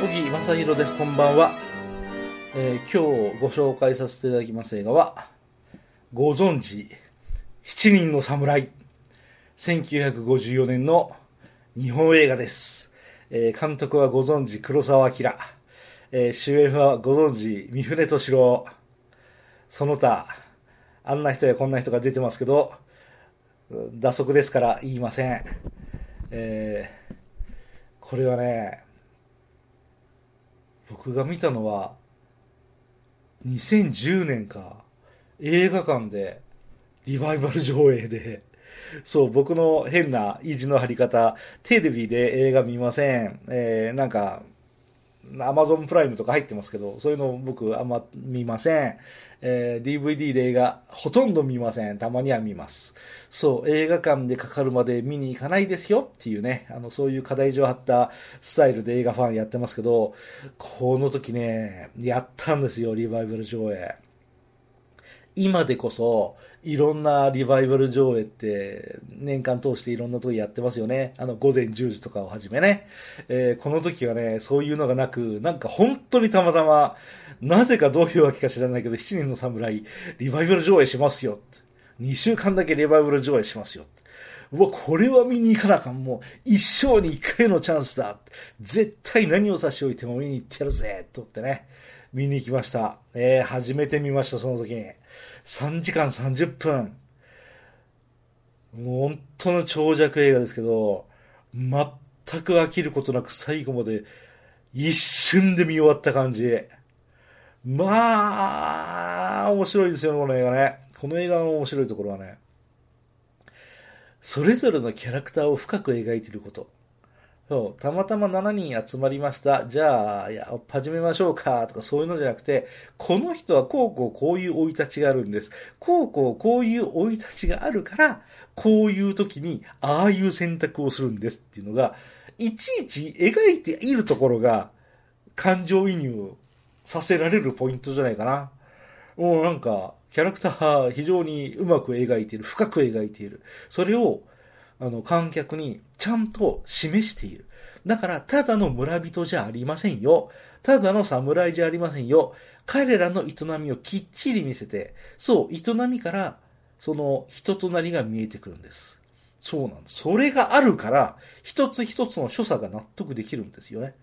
小木正宏です。こんばんは。えー今日ご紹介させていただきます映画は、ご存知、七人の侍。1954年の日本映画です。えー監督はご存知、黒澤明。えー主演はご存知、三船敏郎。その他、あんな人やこんな人が出てますけど、打足ですから言いません。えーこれはね、僕が見たのは、2010年か、映画館で、リバイバル上映で、そう、僕の変な意地の張り方、テレビで映画見ません。えー、なんか、アマゾンプライムとか入ってますけど、そういうの僕あんま見ません。えー DVD で映画ほとんど見ません。たまには見ます。そう、映画館でかかるまで見に行かないですよっていうね、あの、そういう課題上張ったスタイルで映画ファンやってますけど、この時ね、やったんですよ、リバイバル上映。今でこそ、いろんなリバイバル上映って、年間通していろんなとこやってますよね。あの、午前10時とかをはじめね。えーこの時はね、そういうのがなく、なんか本当にたまたま、なぜかどういうわけか知らないけど、七人の侍、リバイバル上映しますよ。2週間だけリバイバル上映しますよ。うわ、これは見に行かなあかん。もう、一生に一回のチャンスだ。絶対何を差し置いても見に行ってやるぜ。とってね、見に行きました。えー、初めて見ました、その時に。3時間30分。もう本当の長尺映画ですけど、全く飽きることなく最後まで一瞬で見終わった感じ。まあ、面白いですよね、この映画ね。この映画の面白いところはね、それぞれのキャラクターを深く描いていること。そう、たまたま7人集まりました。じゃあ、いや、始めましょうか、とかそういうのじゃなくて、この人はこうこうこういう生い立ちがあるんです。こうこうこういう生い立ちがあるから、こういう時に、ああいう選択をするんですっていうのが、いちいち描いているところが、感情移入させられるポイントじゃないかな。もうなんか、キャラクター非常にうまく描いている、深く描いている。それを、あの、観客にちゃんと示している。だから、ただの村人じゃありませんよ。ただの侍じゃありませんよ。彼らの営みをきっちり見せて、そう、営みから、その人となりが見えてくるんです。そうなんです。それがあるから、一つ一つの所作が納得できるんですよね。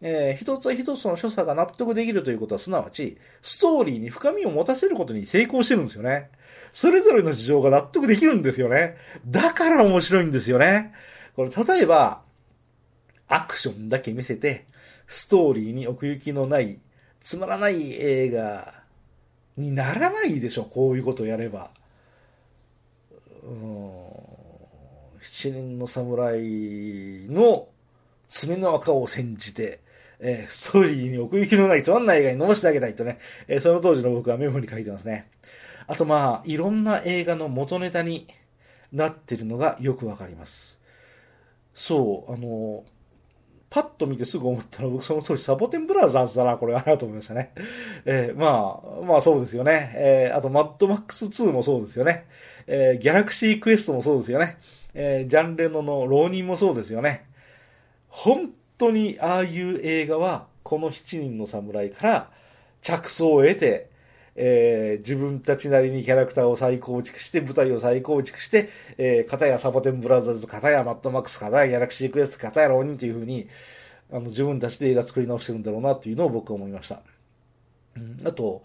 えー一つ一つの所作が納得できるということは、すなわち、ストーリーに深みを持たせることに成功してるんですよね。それぞれの事情が納得できるんですよね。だから面白いんですよね。これ、例えば、アクションだけ見せて、ストーリーに奥行きのない、つまらない映画にならないでしょ、こういうことをやれば。うーん七人の侍の爪の赤を煎じて、えーストーリーに奥行きのないつまんない映画に飲ませてあげたいとね、えーその当時の僕はメモに書いてますね。あとまあ、いろんな映画の元ネタになってるのがよくわかります。そう、あの、パッと見てすぐ思ったのは、僕その当時サボテンブラザーズだな、これはなと思いましたね。えーまあ、まあそうですよね。えーあと、マッドマックス2もそうですよね。えーギャラクシークエストもそうですよね。えージャンレノの浪人もそうですよね。本当にああいう映画は、この七人の侍から着想を得て、えー自分たちなりにキャラクターを再構築して、舞台を再構築して、えー、片やサボテンブラザーズ、片やマッドマックス、片やギャラクシークエスト、片や浪人という風に、あの、自分たちで映画作り直してるんだろうなっていうのを僕は思いました。うん、あと、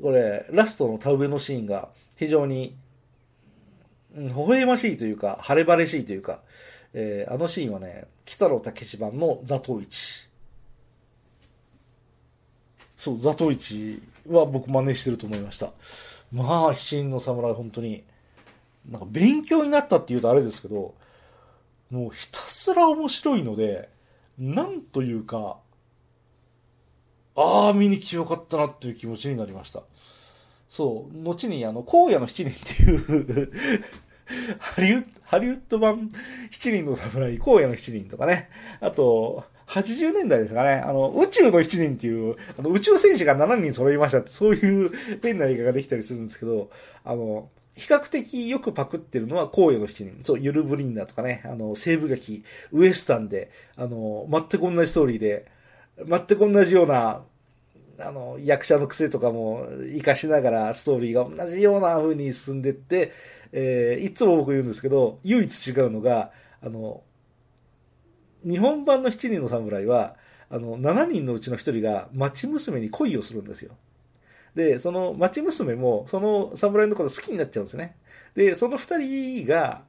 これ、ラストの田植えのシーンが非常に、うん、微笑ましいというか、晴れ晴れしいというか、えーあのシーンはね、北野武版の座頭市。そう、座頭市は僕真似してると思いました。まあ、七人の侍本当に、なんか勉強になったって言うとあれですけど、もうひたすら面白いので、なんというか、ああ、見に来てよかったなっていう気持ちになりました。そう、後にあの、荒野の七人っていうハリウッド、ハリウッド版七人の侍、荒野の七人とかね。あと、80年代ですかね。あの、宇宙の七人っていう、あの、宇宙戦士が7人揃いましたって、そういう変な映画ができたりするんですけど、あの、比較的よくパクってるのは荒野の七人。そう、ユルブリンダーとかね、あの、西部劇、ウエスタンで、あの、全く同じストーリーで、全く同じような、あの、役者の癖とかも活かしながらストーリーが同じような風に進んでって、えー、いつも僕言うんですけど、唯一違うのが、あの、日本版の七人の侍は、あの、7人のうちの1人が町娘に恋をするんですよ。で、その町娘も、その侍のこと好きになっちゃうんですね。で、その2人が、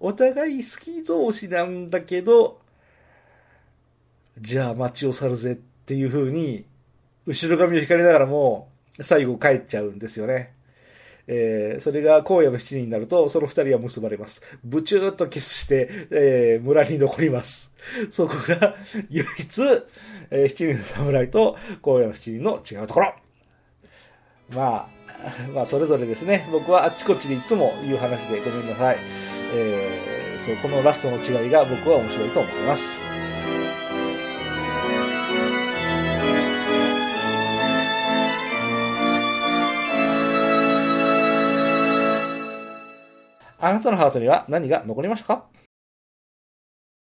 お互い好き同士なんだけど、じゃあ街を去るぜっていう風に、後ろ髪を引かれながらも、最後帰っちゃうんですよね。えー、それが荒野の七人になると、その二人は結ばれます。ブチューっとキスして、えー、村に残ります。そこが、唯一、えー、七人の侍と荒野の七人の違うところ。まあ、まあ、それぞれですね。僕はあっちこっちでいつも言う話でごめんなさい。えー、そう、このラストの違いが僕は面白いと思ってます。あなたのハートには何が残りましたか？